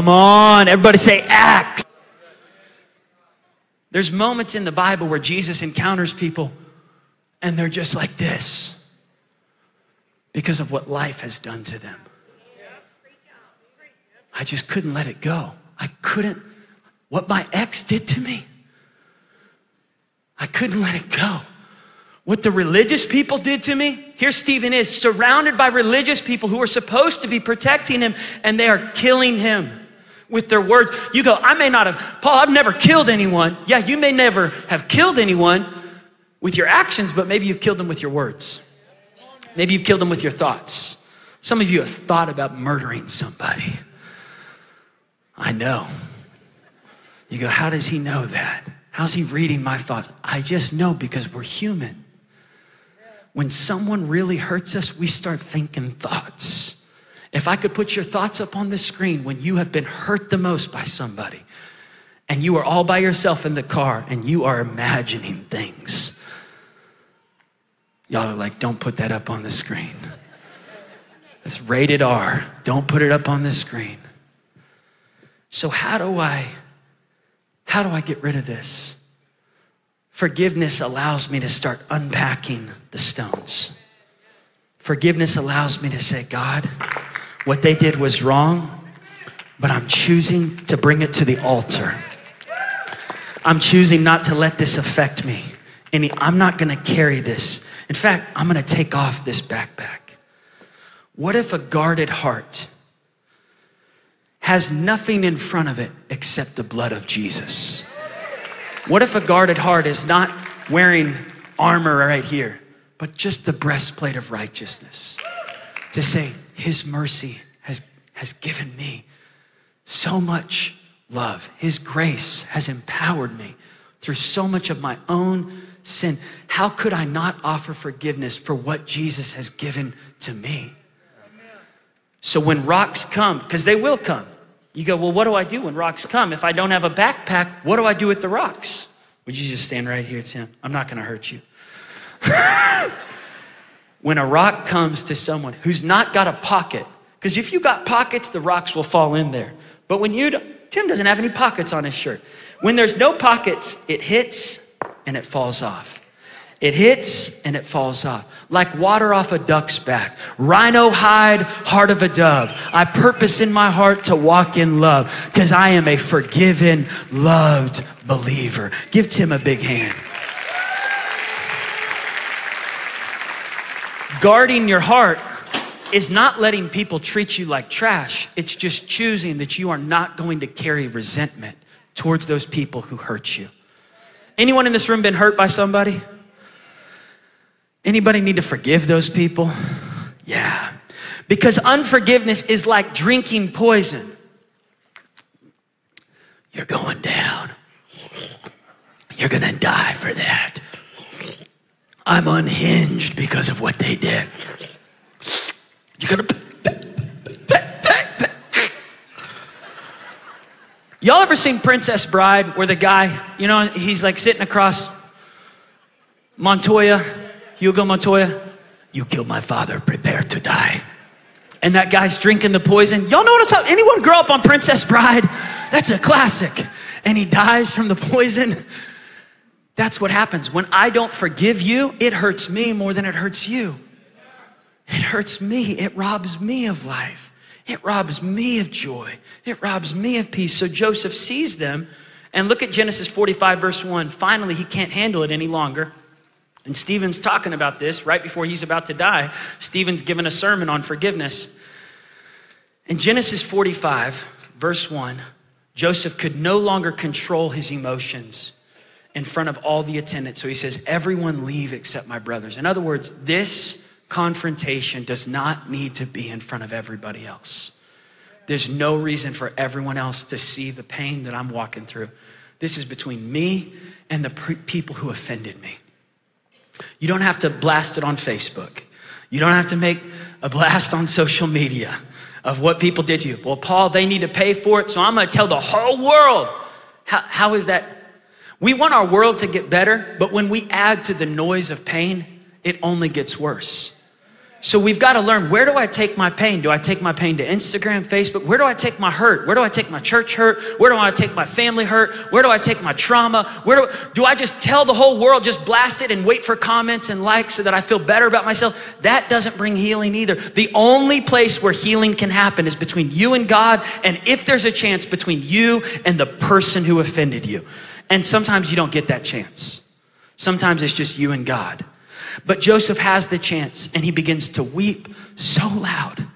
Come on, everybody say Acts. There's moments in the Bible where Jesus encounters people and they're just like this because of what life has done to them. I just couldn't let it go. I couldn't, what my ex did to me, I couldn't let it go. What the religious people did to me, here Stephen is surrounded by religious people who are supposed to be protecting him, and they are killing him with their words. You go, I may not have, Paul, I've never killed anyone. Yeah, you may never have killed anyone with your actions, but maybe you've killed them with your words. Maybe you've killed them with your thoughts. Some of you have thought about murdering somebody. I know. You go, how does he know that? How's he reading my thoughts? I just know because we're human. When someone really hurts us, we start thinking thoughts. If I could put your thoughts up on the screen when you have been hurt the most by somebody, and you are all by yourself in the car and you are imagining things. Y'all are like, don't put that up on the screen. It's rated R. Don't put it up on the screen. So how do I how do I get rid of this? Forgiveness allows me to start unpacking the stones. Forgiveness allows me to say, God, what they did was wrong, but I'm choosing to bring it to the altar. I'm choosing not to let this affect me. And I'm not gonna carry this. In fact, I'm gonna take off this backpack. What if a guarded heart has nothing in front of it except the blood of Jesus? What if a guarded heart is not wearing armor right here, but just the breastplate of righteousness? To say, his mercy has, has given me so much love. His grace has empowered me through so much of my own sin. How could I not offer forgiveness for what Jesus has given to me? So when rocks come, because they will come, you go, well, what do I do when rocks come? If I don't have a backpack, what do I do with the rocks? Would you just stand right here, Tim? I'm not going to hurt you. when a rock comes to someone who's not got a pocket, because if you got pockets, the rocks will fall in there. But when you, Tim doesn't have any pockets on his shirt. When there's no pockets, it hits and it falls off. It hits and it falls off. Like water off a duck's back. Rhino hide, heart of a dove. I purpose in my heart to walk in love because I am a forgiven, loved believer. Give Tim a big hand. Guarding your heart is not letting people treat you like trash. It's just choosing that you are not going to carry resentment towards those people who hurt you. Anyone in this room been hurt by somebody? Anybody need to forgive those people? Yeah. Because unforgiveness is like drinking poison. You're going down. You're going to die for that. I'm unhinged because of what they did. You're gonna. Y'all ever seen Princess Bride where the guy, you know, he's like sitting across Montoya, Hugo Montoya? You killed my father, prepare to die. And that guy's drinking the poison. Y'all know what I'm talking Anyone grow up on Princess Bride? That's a classic. And he dies from the poison. That's what happens. When I don't forgive you, it hurts me more than it hurts you. It hurts me. It robs me of life. It robs me of joy. It robs me of peace. So Joseph sees them and look at Genesis 45, verse 1. Finally, he can't handle it any longer. And Stephen's talking about this right before he's about to die. Stephen's given a sermon on forgiveness. In Genesis 45, verse 1, Joseph could no longer control his emotions in front of all the attendants. So he says, Everyone leave except my brothers. In other words, this confrontation does not need to be in front of everybody else. There's no reason for everyone else to see the pain that I'm walking through. This is between me and the pre- people who offended me. You don't have to blast it on Facebook. You don't have to make a blast on social media of what people did to you. Well, Paul, they need to pay for it, so I'm gonna tell the whole world. How, how is that? We want our world to get better, but when we add to the noise of pain, it only gets worse. So we've got to learn where do I take my pain? Do I take my pain to Instagram, Facebook? Where do I take my hurt? Where do I take my church hurt? Where do I take my family hurt? Where do I take my trauma? Where do, do I just tell the whole world, just blast it and wait for comments and likes so that I feel better about myself? That doesn't bring healing either. The only place where healing can happen is between you and God, and if there's a chance, between you and the person who offended you. And sometimes you don't get that chance. Sometimes it's just you and God. But Joseph has the chance and he begins to weep so loud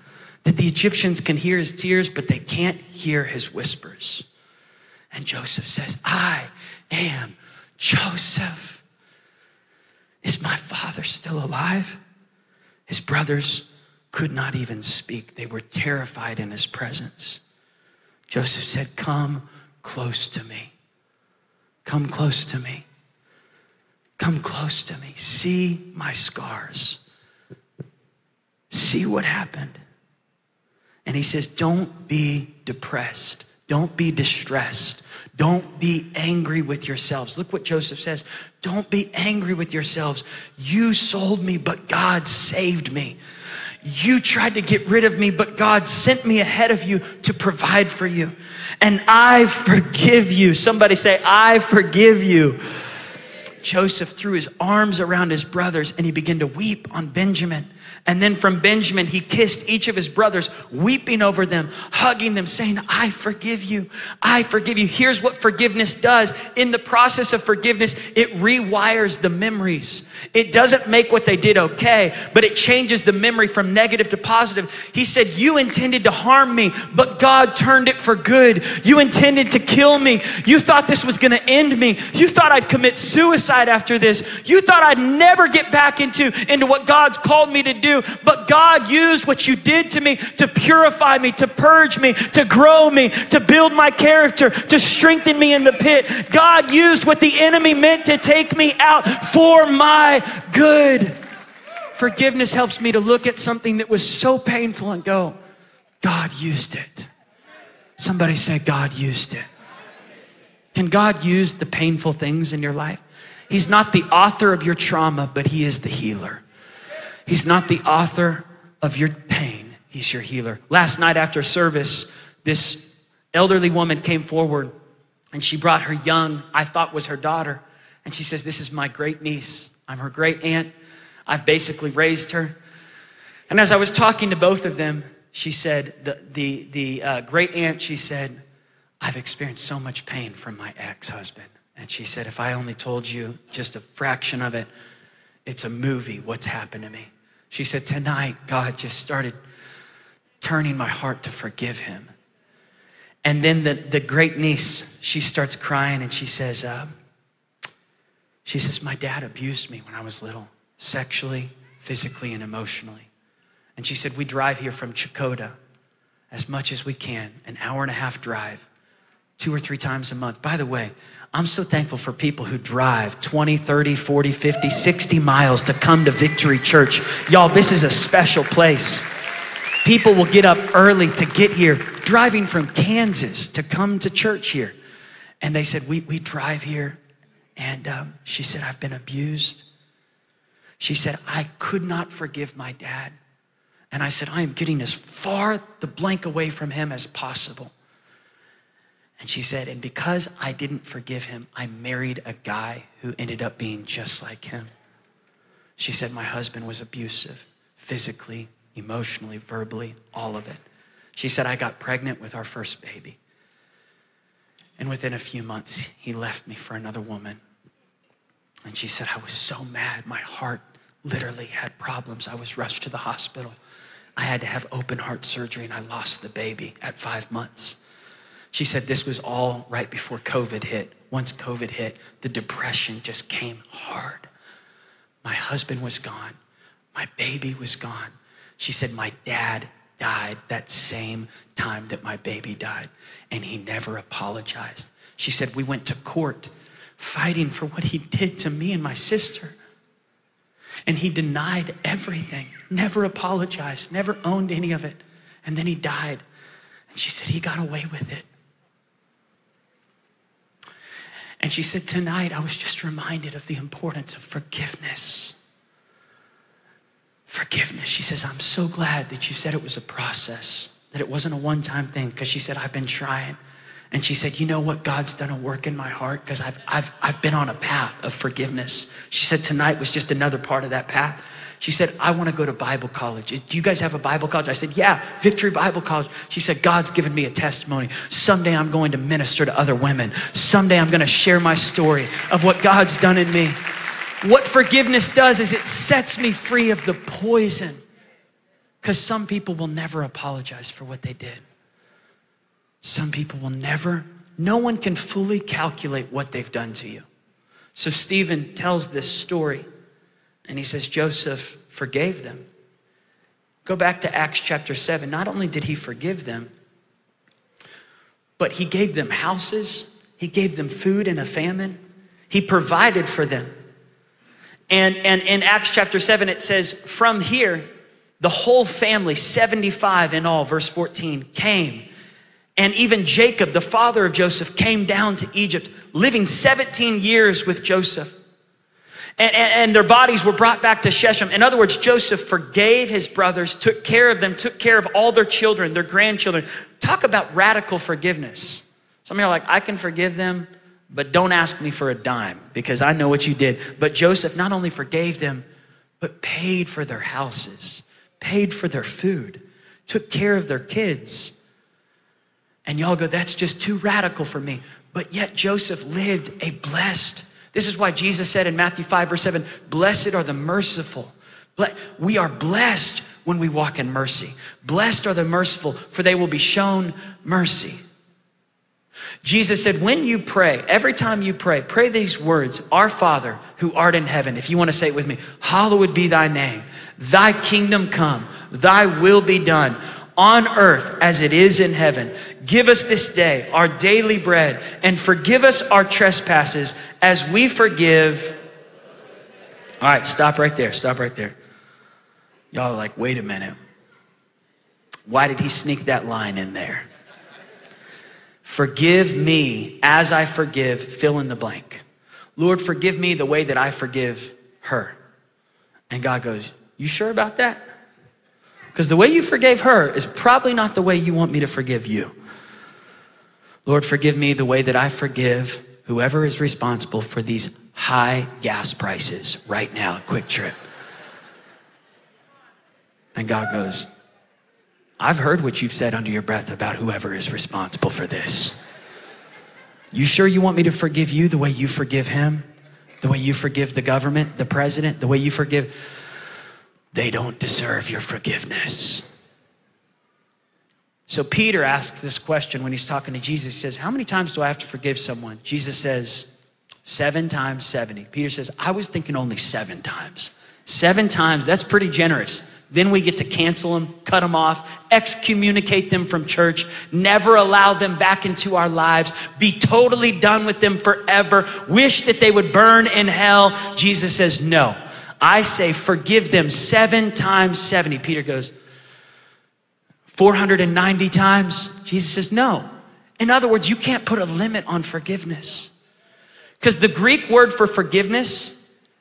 that the Egyptians can hear his tears, but they can't hear his whispers. And Joseph says, I am Joseph. Is my father still alive? His brothers could not even speak. They were terrified in his presence. Joseph said, Come close to me. Come close to me. Come close to me. See my scars. See what happened. And he says, Don't be depressed. Don't be distressed. Don't be angry with yourselves. Look what Joseph says. Don't be angry with yourselves. You sold me, but God saved me. You tried to get rid of me, but God sent me ahead of you to provide for you. And I forgive you. Somebody say, I forgive you. Joseph threw his arms around his brothers and he began to weep on Benjamin. And then from Benjamin, he kissed each of his brothers, weeping over them, hugging them, saying, I forgive you. I forgive you. Here's what forgiveness does. In the process of forgiveness, it rewires the memories. It doesn't make what they did okay, but it changes the memory from negative to positive. He said, You intended to harm me, but God turned it for good. You intended to kill me. You thought this was going to end me. You thought I'd commit suicide after this. You thought I'd never get back into, into what God's called me to do but God used what you did to me to purify me, to purge me, to grow me, to build my character, to strengthen me in the pit. God used what the enemy meant to take me out for my good. Forgiveness helps me to look at something that was so painful and go, God used it. Somebody say, God used it. Can God use the painful things in your life? He's not the author of your trauma, but He is the healer. He's not the author of your pain, He's your healer. Last night after service, this elderly woman came forward and she brought her young, I thought was her daughter. And she says, This is my great niece. I'm her great aunt. I've basically raised her. And as I was talking to both of them, she said, The, the, the uh, great aunt, she said, I've experienced so much pain from my ex husband. And she said, If I only told you just a fraction of it, it's a movie, what's happened to me. She said, Tonight, God just started turning my heart to forgive him. And then the, the great niece, she starts crying and she says, uh, she says, My dad abused me when I was little, sexually, physically, and emotionally. And she said, We drive here from Checotah as much as we can, an hour and a half drive, two or three times a month. By the way, I'm so thankful for people who drive 20, 30, 40, 50, 60 miles to come to Victory Church. Y'all, this is a special place. People will get up early to get here, driving from Kansas to come to church here. And they said, We, we drive here. And um, she said, I've been abused. She said, I could not forgive my dad. And I said, I am getting as far the blank away from him as possible. And she said, and because I didn't forgive him, I married a guy who ended up being just like him. She said, my husband was abusive, physically, emotionally, verbally, all of it. She said, I got pregnant with our first baby. And within a few months, he left me for another woman. And she said, I was so mad. My heart literally had problems. I was rushed to the hospital. I had to have open heart surgery, and I lost the baby at five months. She said this was all right before COVID hit. Once COVID hit, the depression just came hard. My husband was gone. My baby was gone. She said, My dad died that same time that my baby died, and he never apologized. She said, We went to court fighting for what he did to me and my sister. And he denied everything, never apologized, never owned any of it. And then he died. And she said, He got away with it. And she said, Tonight I was just reminded of the importance of forgiveness. Forgiveness. She says, I'm so glad that you said it was a process, that it wasn't a one time thing, because she said, I've been trying. And she said, You know what? God's done a work in my heart because I've, I've, I've been on a path of forgiveness. She said, Tonight was just another part of that path. She said, I want to go to Bible college. Do you guys have a Bible college? I said, Yeah, Victory Bible College. She said, God's given me a testimony. Someday I'm going to minister to other women. Someday I'm going to share my story of what God's done in me. What forgiveness does is it sets me free of the poison because some people will never apologize for what they did. Some people will never, no one can fully calculate what they've done to you. So Stephen tells this story and he says, Joseph forgave them. Go back to Acts chapter 7. Not only did he forgive them, but he gave them houses, he gave them food in a famine, he provided for them. And, and in Acts chapter 7, it says, From here, the whole family, 75 in all, verse 14, came and even Jacob, the father of Joseph, came down to Egypt, living 17 years with Joseph. And, and, and, their bodies were brought back to Shechem. In other words, Joseph forgave his brothers, took care of them, took care of all their children, their grandchildren. Talk about radical forgiveness. Some of you are like, I can forgive them, but don't ask me for a dime because I know what you did. But Joseph not only forgave them, but paid for their houses, paid for their food, took care of their kids. And y'all go, that's just too radical for me. But yet Joseph lived a blessed. This is why Jesus said in Matthew 5, verse 7, Blessed are the merciful. We are blessed when we walk in mercy. Blessed are the merciful, for they will be shown mercy. Jesus said, when you pray, every time you pray, pray these words Our Father who art in heaven. If you want to say it with me, hallowed be thy name. Thy kingdom come, thy will be done on earth as it is in heaven. Give us this day our daily bread and forgive us our trespasses as we forgive. All right, stop right there. Stop right there. Y'all are like, wait a minute. Why did he sneak that line in there? Forgive me as I forgive, fill in the blank. Lord, forgive me the way that I forgive her. And God goes, You sure about that? Because the way you forgave her is probably not the way you want me to forgive you. Lord, forgive me the way that I forgive whoever is responsible for these high gas prices right now at QuikTrip. And God goes, I've heard what you've said under your breath about whoever is responsible for this. You sure you want me to forgive you the way you forgive him? The way you forgive the government, the president, the way you forgive? They don't deserve your forgiveness. So Peter asks this question when he's talking to Jesus. He says, How many times do I have to forgive someone? Jesus says, Seven times 70. Peter says, I was thinking only seven times. Seven times, that's pretty generous. Then we get to cancel them, cut them off, excommunicate them from church, never allow them back into our lives, be totally done with them forever, wish that they would burn in hell. Jesus says, No, I say, forgive them seven times 70. Peter goes, 490 times? Jesus says, no. In other words, you can't put a limit on forgiveness. Because the Greek word for forgiveness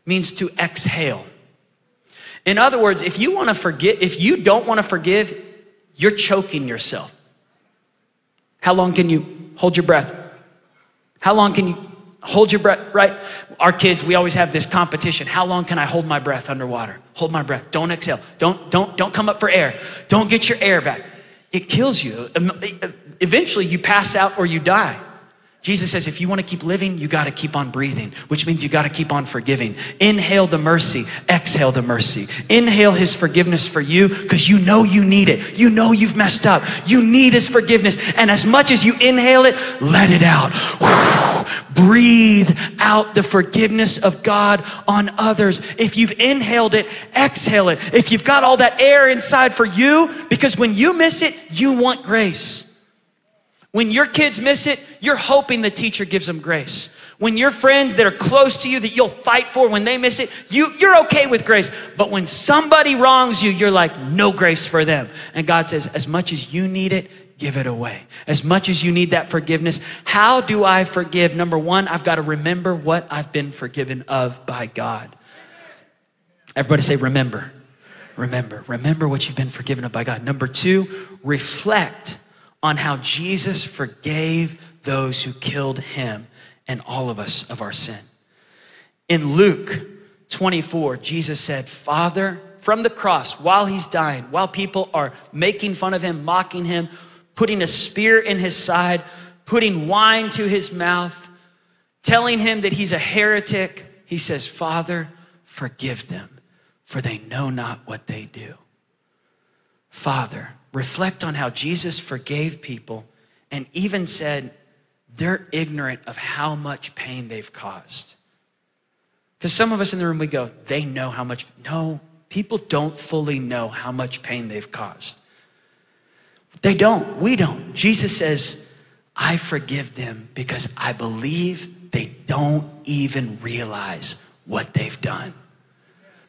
means to exhale. In other words, if you want to forget, if you don't want to forgive, you're choking yourself. How long can you hold your breath? How long can you hold your breath, right? Our kids, we always have this competition. How long can I hold my breath underwater? Hold my breath. Don't exhale. Don't, don't, don't come up for air. Don't get your air back. It kills you. Eventually, you pass out or you die. Jesus says, if you want to keep living, you got to keep on breathing, which means you got to keep on forgiving. Inhale the mercy, exhale the mercy. Inhale his forgiveness for you because you know you need it. You know you've messed up. You need his forgiveness. And as much as you inhale it, let it out. Breathe out the forgiveness of God on others. If you've inhaled it, exhale it. If you've got all that air inside for you, because when you miss it, you want grace. When your kids miss it, you're hoping the teacher gives them grace. When your friends that are close to you that you'll fight for, when they miss it, you, you're okay with grace. But when somebody wrongs you, you're like, no grace for them. And God says, as much as you need it, give it away. As much as you need that forgiveness, how do I forgive? Number one, I've got to remember what I've been forgiven of by God. Everybody say, remember. Remember. Remember what you've been forgiven of by God. Number two, reflect on how Jesus forgave those who killed him and all of us of our sin. In Luke 24, Jesus said, Father, from the cross, while he's dying, while people are making fun of him, mocking him, putting a spear in his side, putting wine to his mouth, telling him that he's a heretic, he says, Father, forgive them, for they know not what they do. Father, reflect on how Jesus forgave people and even said they're ignorant of how much pain they've caused. Because some of us in the room, we go, they know how much. No, people don't fully know how much pain they've caused. They don't. We don't. Jesus says, I forgive them because I believe they don't even realize what they've done.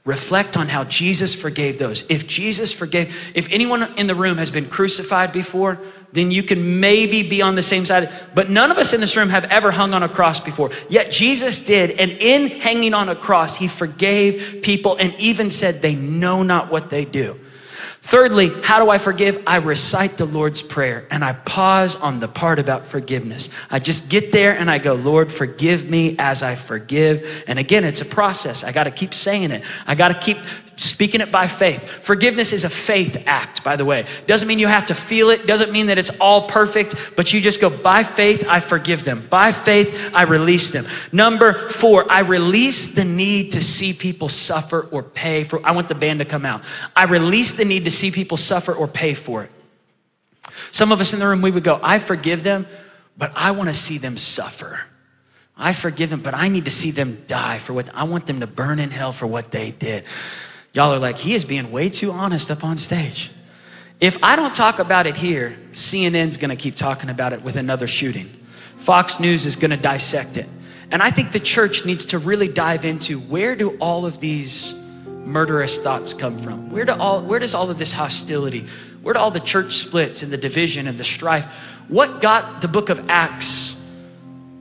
Reflect on how Jesus forgave those. If Jesus forgave, if anyone in the room has been crucified before, then you can maybe be on the same side. But none of us in this room have ever hung on a cross before. Yet Jesus did. And in hanging on a cross, he forgave people and even said they know not what they do. Thirdly, how do I forgive? I recite the Lord's Prayer and I pause on the part about forgiveness. I just get there and I go, Lord, forgive me as I forgive. And again, it's a process. I got to keep saying it. I got to keep speaking it by faith. Forgiveness is a faith act, by the way. Doesn't mean you have to feel it, doesn't mean that it's all perfect, but you just go, by faith, I forgive them. By faith, I release them. Number four, I release the need to see people suffer or pay for. I want the band to come out. I release the need to see people suffer or pay for it. Some of us in the room, we would go, I forgive them, but I want to see them suffer. I forgive them, but I need to see them die for what I want them to burn in hell for what they did. Y'all are like, he is being way too honest up on stage. If I don't talk about it here, CNN's gonna keep talking about it with another shooting. Fox News is gonna dissect it. And I think the church needs to really dive into where do all of these murderous thoughts come from? Where, do all, where does all of this hostility, where do all the church splits and the division and the strife, what got the book of Acts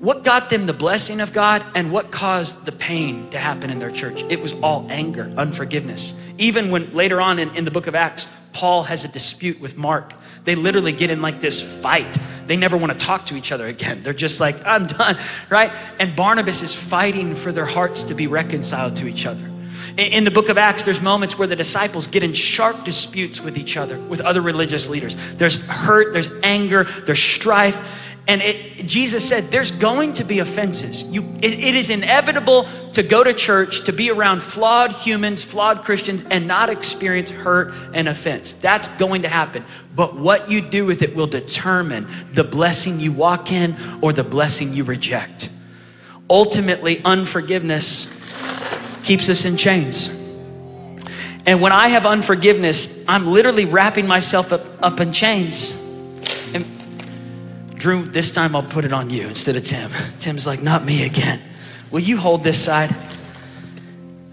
what got them the blessing of God and what caused the pain to happen in their church? It was all anger, unforgiveness. Even when later on in, in the book of Acts, Paul has a dispute with Mark. They literally get in like this fight. They never want to talk to each other again. They're just like, I'm done, right? And Barnabas is fighting for their hearts to be reconciled to each other. In the book of Acts, there's moments where the disciples get in sharp disputes with each other, with other religious leaders. There's hurt, there's anger, there's strife. And it, Jesus said, there's going to be offenses. You, it, it is inevitable to go to church, to be around flawed humans, flawed Christians, and not experience hurt and offense. That's going to happen. But what you do with it will determine the blessing you walk in or the blessing you reject. Ultimately, unforgiveness keeps us in chains. And when I have unforgiveness, I'm literally wrapping myself up, up in chains. And Drew, this time I'll put it on you instead of Tim. Tim's like, not me again. Will you hold this side?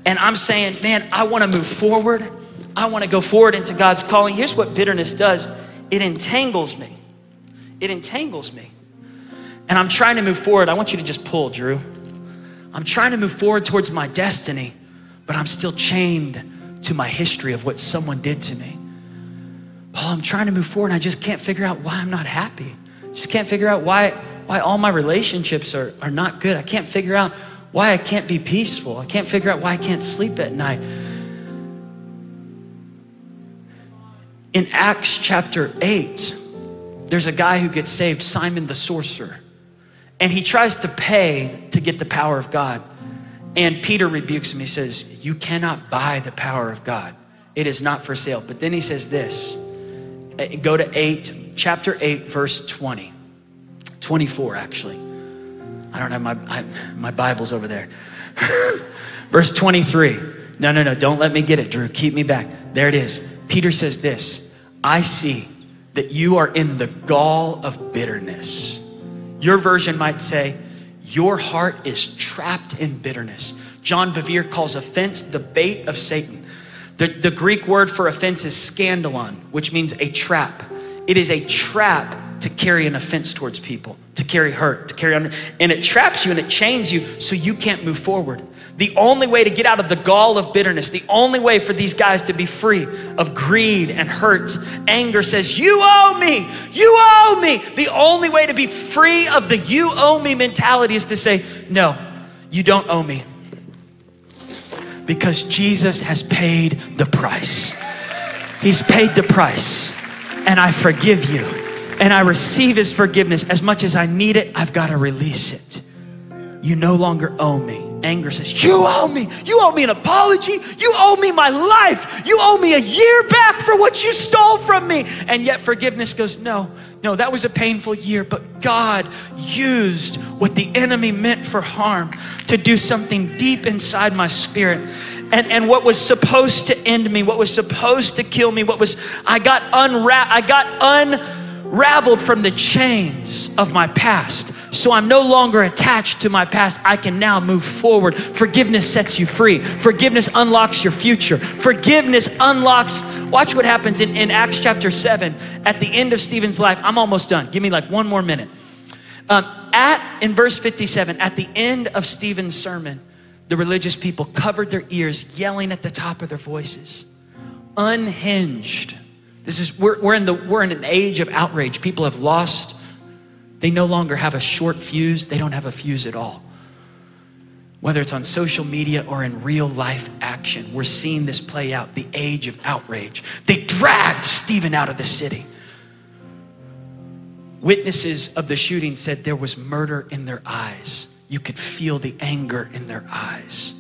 And I'm saying, man, I want to move forward. I want to go forward into God's calling. Here's what bitterness does it entangles me. It entangles me. And I'm trying to move forward. I want you to just pull, Drew. I'm trying to move forward towards my destiny, but I'm still chained to my history of what someone did to me. Paul, I'm trying to move forward and I just can't figure out why I'm not happy. Just can't figure out why, why all my relationships are, are not good. I can't figure out why I can't be peaceful. I can't figure out why I can't sleep at night. In Acts chapter 8, there's a guy who gets saved, Simon the sorcerer. And he tries to pay to get the power of God. And Peter rebukes him. He says, You cannot buy the power of God, it is not for sale. But then he says this uh, go to 8, chapter 8, verse 20. 24, actually. I don't have my, I, my Bible's over there. Verse 23. No, no, no, don't let me get it, Drew. Keep me back. There it is. Peter says this I see that you are in the gall of bitterness. Your version might say, Your heart is trapped in bitterness. John Bevere calls offense the bait of Satan. The, the Greek word for offense is scandalon, which means a trap. It is a trap to carry an offense towards people, to carry hurt, to carry on, and it traps you and it chains you so you can't move forward. The only way to get out of the gall of bitterness, the only way for these guys to be free of greed and hurt, anger says, You owe me, you owe me. The only way to be free of the you owe me mentality is to say, No, you don't owe me. Because Jesus has paid the price. He's paid the price, and I forgive you and I receive his forgiveness. As much as I need it, I've got to release it. You no longer owe me. Anger says, You owe me. You owe me an apology. You owe me my life. You owe me a year back for what you stole from me. And yet forgiveness goes, No, no, that was a painful year, but God used what the enemy meant for harm to do something deep inside my spirit. And, and what was supposed to end me, what was supposed to kill me, what was, I got unwrapped, I got un raveled from the chains of my past. So I'm no longer attached to my past. I can now move forward. Forgiveness sets you free. Forgiveness unlocks your future. Forgiveness unlocks, watch what happens in, in Acts chapter 7 at the end of Stephen's life. I'm almost done. Give me like one more minute. Um, at, in verse 57, at the end of Stephen's sermon, the religious people covered their ears, yelling at the top of their voices, unhinged this is we're, we're in the we're in an age of outrage. People have lost. They no longer have a short fuse. They don't have a fuse at all. Whether it's on social media or in real life action, we're seeing this play out. The age of outrage. They dragged Stephen out of the city. Witnesses of the shooting said there was murder in their eyes. You could feel the anger in their eyes.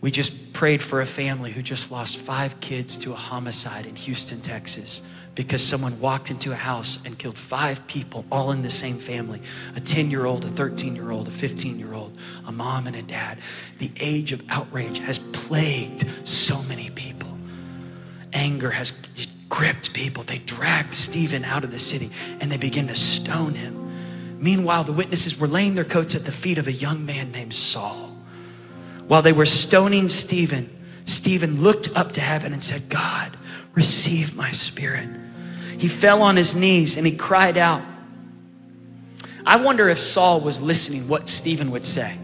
We just prayed for a family who just lost five kids to a homicide in Houston, Texas, because someone walked into a house and killed five people, all in the same family a 10 year old, a 13 year old, a 15 year old, a mom and a dad. The age of outrage has plagued so many people. Anger has gripped people. They dragged Stephen out of the city and they began to stone him. Meanwhile, the witnesses were laying their coats at the feet of a young man named Saul. While they were stoning Stephen, Stephen looked up to heaven and said, God, receive my spirit. He fell on his knees and he cried out. I wonder if Saul was listening what Stephen would say.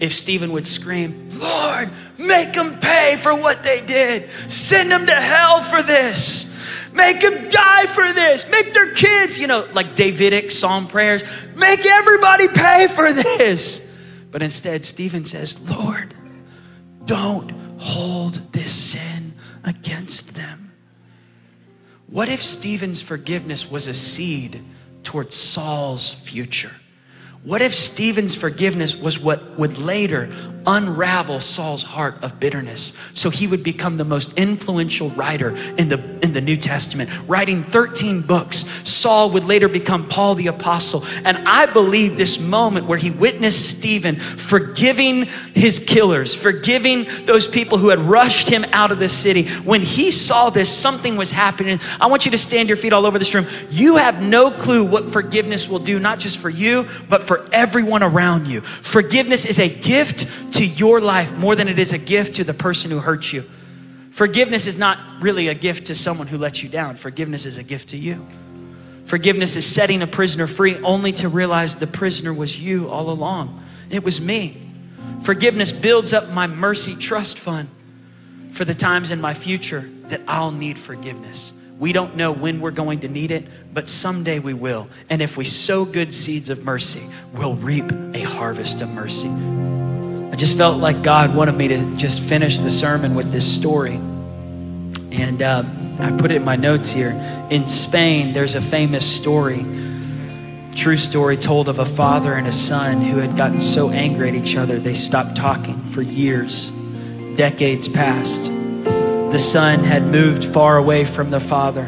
If Stephen would scream, Lord, make them pay for what they did. Send them to hell for this. Make them die for this. Make their kids, you know, like Davidic psalm prayers, make everybody pay for this. But instead, Stephen says, Lord, don't hold this sin against them. What if Stephen's forgiveness was a seed towards Saul's future? What if Stephen's forgiveness was what would later unravel Saul's heart of bitterness so he would become the most influential writer in the, in the New Testament, writing 13 books? Saul would later become Paul the Apostle. And I believe this moment where he witnessed Stephen forgiving his killers, forgiving those people who had rushed him out of the city, when he saw this, something was happening. I want you to stand your feet all over this room. You have no clue what forgiveness will do, not just for you, but for everyone around you. Forgiveness is a gift to your life more than it is a gift to the person who hurts you. Forgiveness is not really a gift to someone who let you down, forgiveness is a gift to you. Forgiveness is setting a prisoner free only to realize the prisoner was you all along. It was me. Forgiveness builds up my mercy trust fund for the times in my future that I'll need forgiveness. We don't know when we're going to need it, but someday we will. And if we sow good seeds of mercy, we'll reap a harvest of mercy. Just felt like God wanted me to just finish the sermon with this story. And uh, I put it in my notes here. In Spain, there's a famous story, true story told of a father and a son who had gotten so angry at each other they stopped talking for years. Decades passed. The son had moved far away from the father.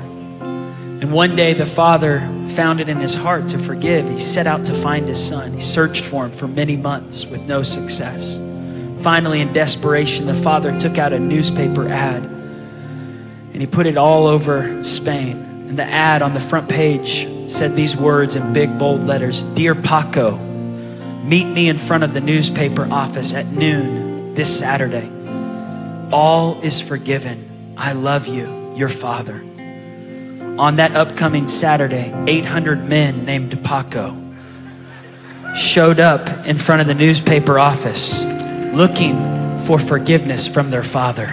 And one day the father found it in his heart to forgive. He set out to find his son. He searched for him for many months with no success. Finally, in desperation, the father took out a newspaper ad and he put it all over Spain. And the ad on the front page said these words in big, bold letters Dear Paco, meet me in front of the newspaper office at noon this Saturday. All is forgiven. I love you, your father. On that upcoming Saturday, 800 men named Paco showed up in front of the newspaper office looking for forgiveness from their father.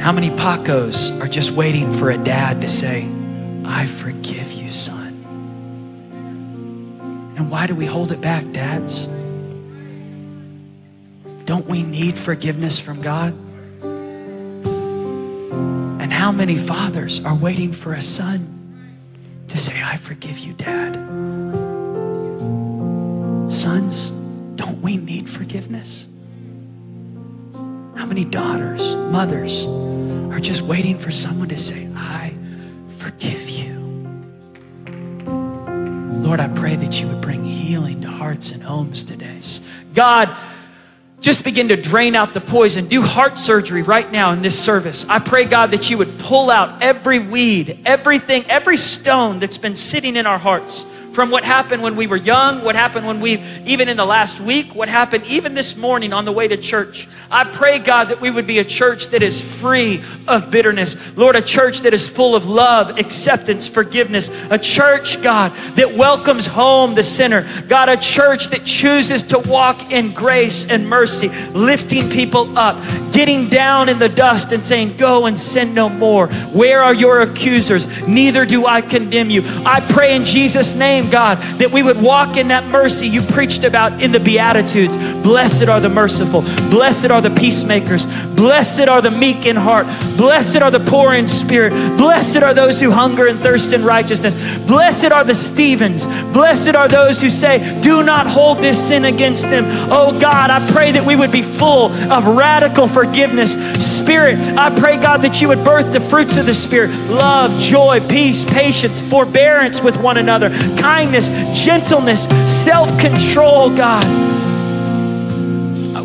How many Pacos are just waiting for a dad to say, I forgive you, son? And why do we hold it back, dads? Don't we need forgiveness from God? How many fathers are waiting for a son to say, I forgive you, dad? Sons, don't we need forgiveness? How many daughters, mothers are just waiting for someone to say, I forgive you? Lord, I pray that you would bring healing to hearts and homes today. God, just begin to drain out the poison. Do heart surgery right now in this service. I pray, God, that you would pull out every weed, everything, every stone that's been sitting in our hearts from what happened when we were young, what happened when we, even in the last week, what happened even this morning on the way to church. I pray, God, that we would be a church that is free of bitterness. Lord, a church that is full of love, acceptance, forgiveness. A church, God, that welcomes home the sinner. God, a church that chooses to walk in grace and mercy, lifting people up, getting down in the dust and saying, Go and sin no more. Where are your accusers? Neither do I condemn you. I pray in Jesus' name God, that we would walk in that mercy you preached about in the Beatitudes. Blessed are the merciful. Blessed are the peacemakers. Blessed are the meek in heart. Blessed are the poor in spirit. Blessed are those who hunger and thirst in righteousness. Blessed are the Stevens. Blessed are those who say, Do not hold this sin against them. Oh God, I pray that we would be full of radical forgiveness. Spirit, I pray, God, that you would birth the fruits of the Spirit love, joy, peace, patience, forbearance with one another, kindness, gentleness, self control, God.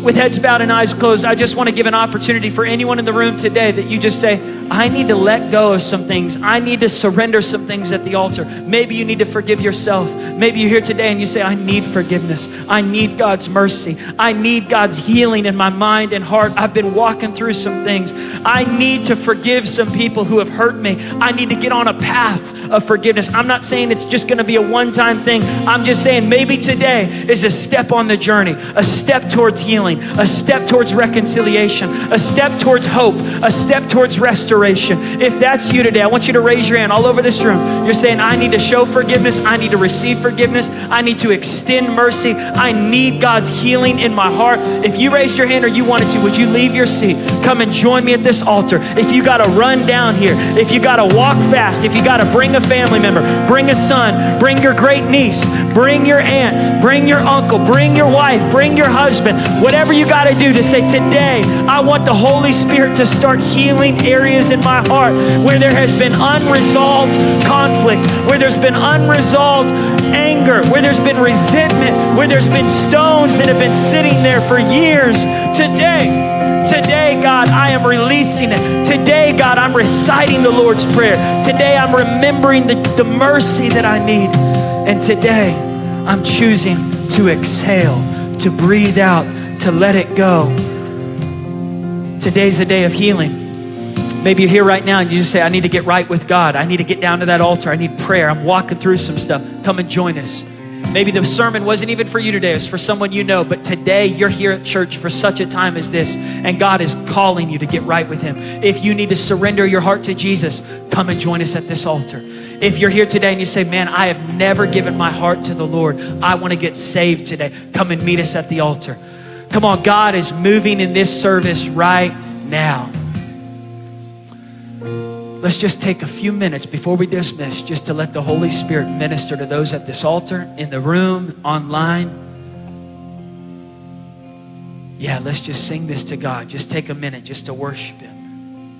With heads bowed and eyes closed, I just want to give an opportunity for anyone in the room today that you just say, I need to let go of some things. I need to surrender some things at the altar. Maybe you need to forgive yourself. Maybe you're here today and you say, I need forgiveness. I need God's mercy. I need God's healing in my mind and heart. I've been walking through some things. I need to forgive some people who have hurt me. I need to get on a path of forgiveness. I'm not saying it's just going to be a one time thing. I'm just saying maybe today is a step on the journey, a step towards healing, a step towards reconciliation, a step towards hope, a step towards restoration. If that's you today, I want you to raise your hand all over this room. You're saying, I need to show forgiveness. I need to receive forgiveness. I need to extend mercy. I need God's healing in my heart. If you raised your hand or you wanted to, would you leave your seat? Come and join me at this altar. If you got to run down here, if you got to walk fast, if you got to bring a family member, bring a son, bring your great niece, bring your aunt, bring your uncle, bring your wife, bring your husband, whatever you got to do to say, Today, I want the Holy Spirit to start healing areas in my heart where there has been unresolved conflict, where there's been unresolved anger, where there's been resentment, where there's been stones that have been sitting there for years. Today, Today, God, I am releasing it. Today, God, I'm reciting the Lord's Prayer. Today, I'm remembering the, the mercy that I need. And today, I'm choosing to exhale, to breathe out, to let it go. Today's the day of healing. Maybe you're here right now and you just say, I need to get right with God. I need to get down to that altar. I need prayer. I'm walking through some stuff. Come and join us. Maybe the sermon wasn't even for you today, it's for someone you know, but today you're here at church for such a time as this, and God is calling you to get right with Him. If you need to surrender your heart to Jesus, come and join us at this altar. If you're here today and you say, Man, I have never given my heart to the Lord, I want to get saved today, come and meet us at the altar. Come on, God is moving in this service right now. Let's just take a few minutes before we dismiss just to let the Holy Spirit minister to those at this altar, in the room, online. Yeah, let's just sing this to God. Just take a minute just to worship Him.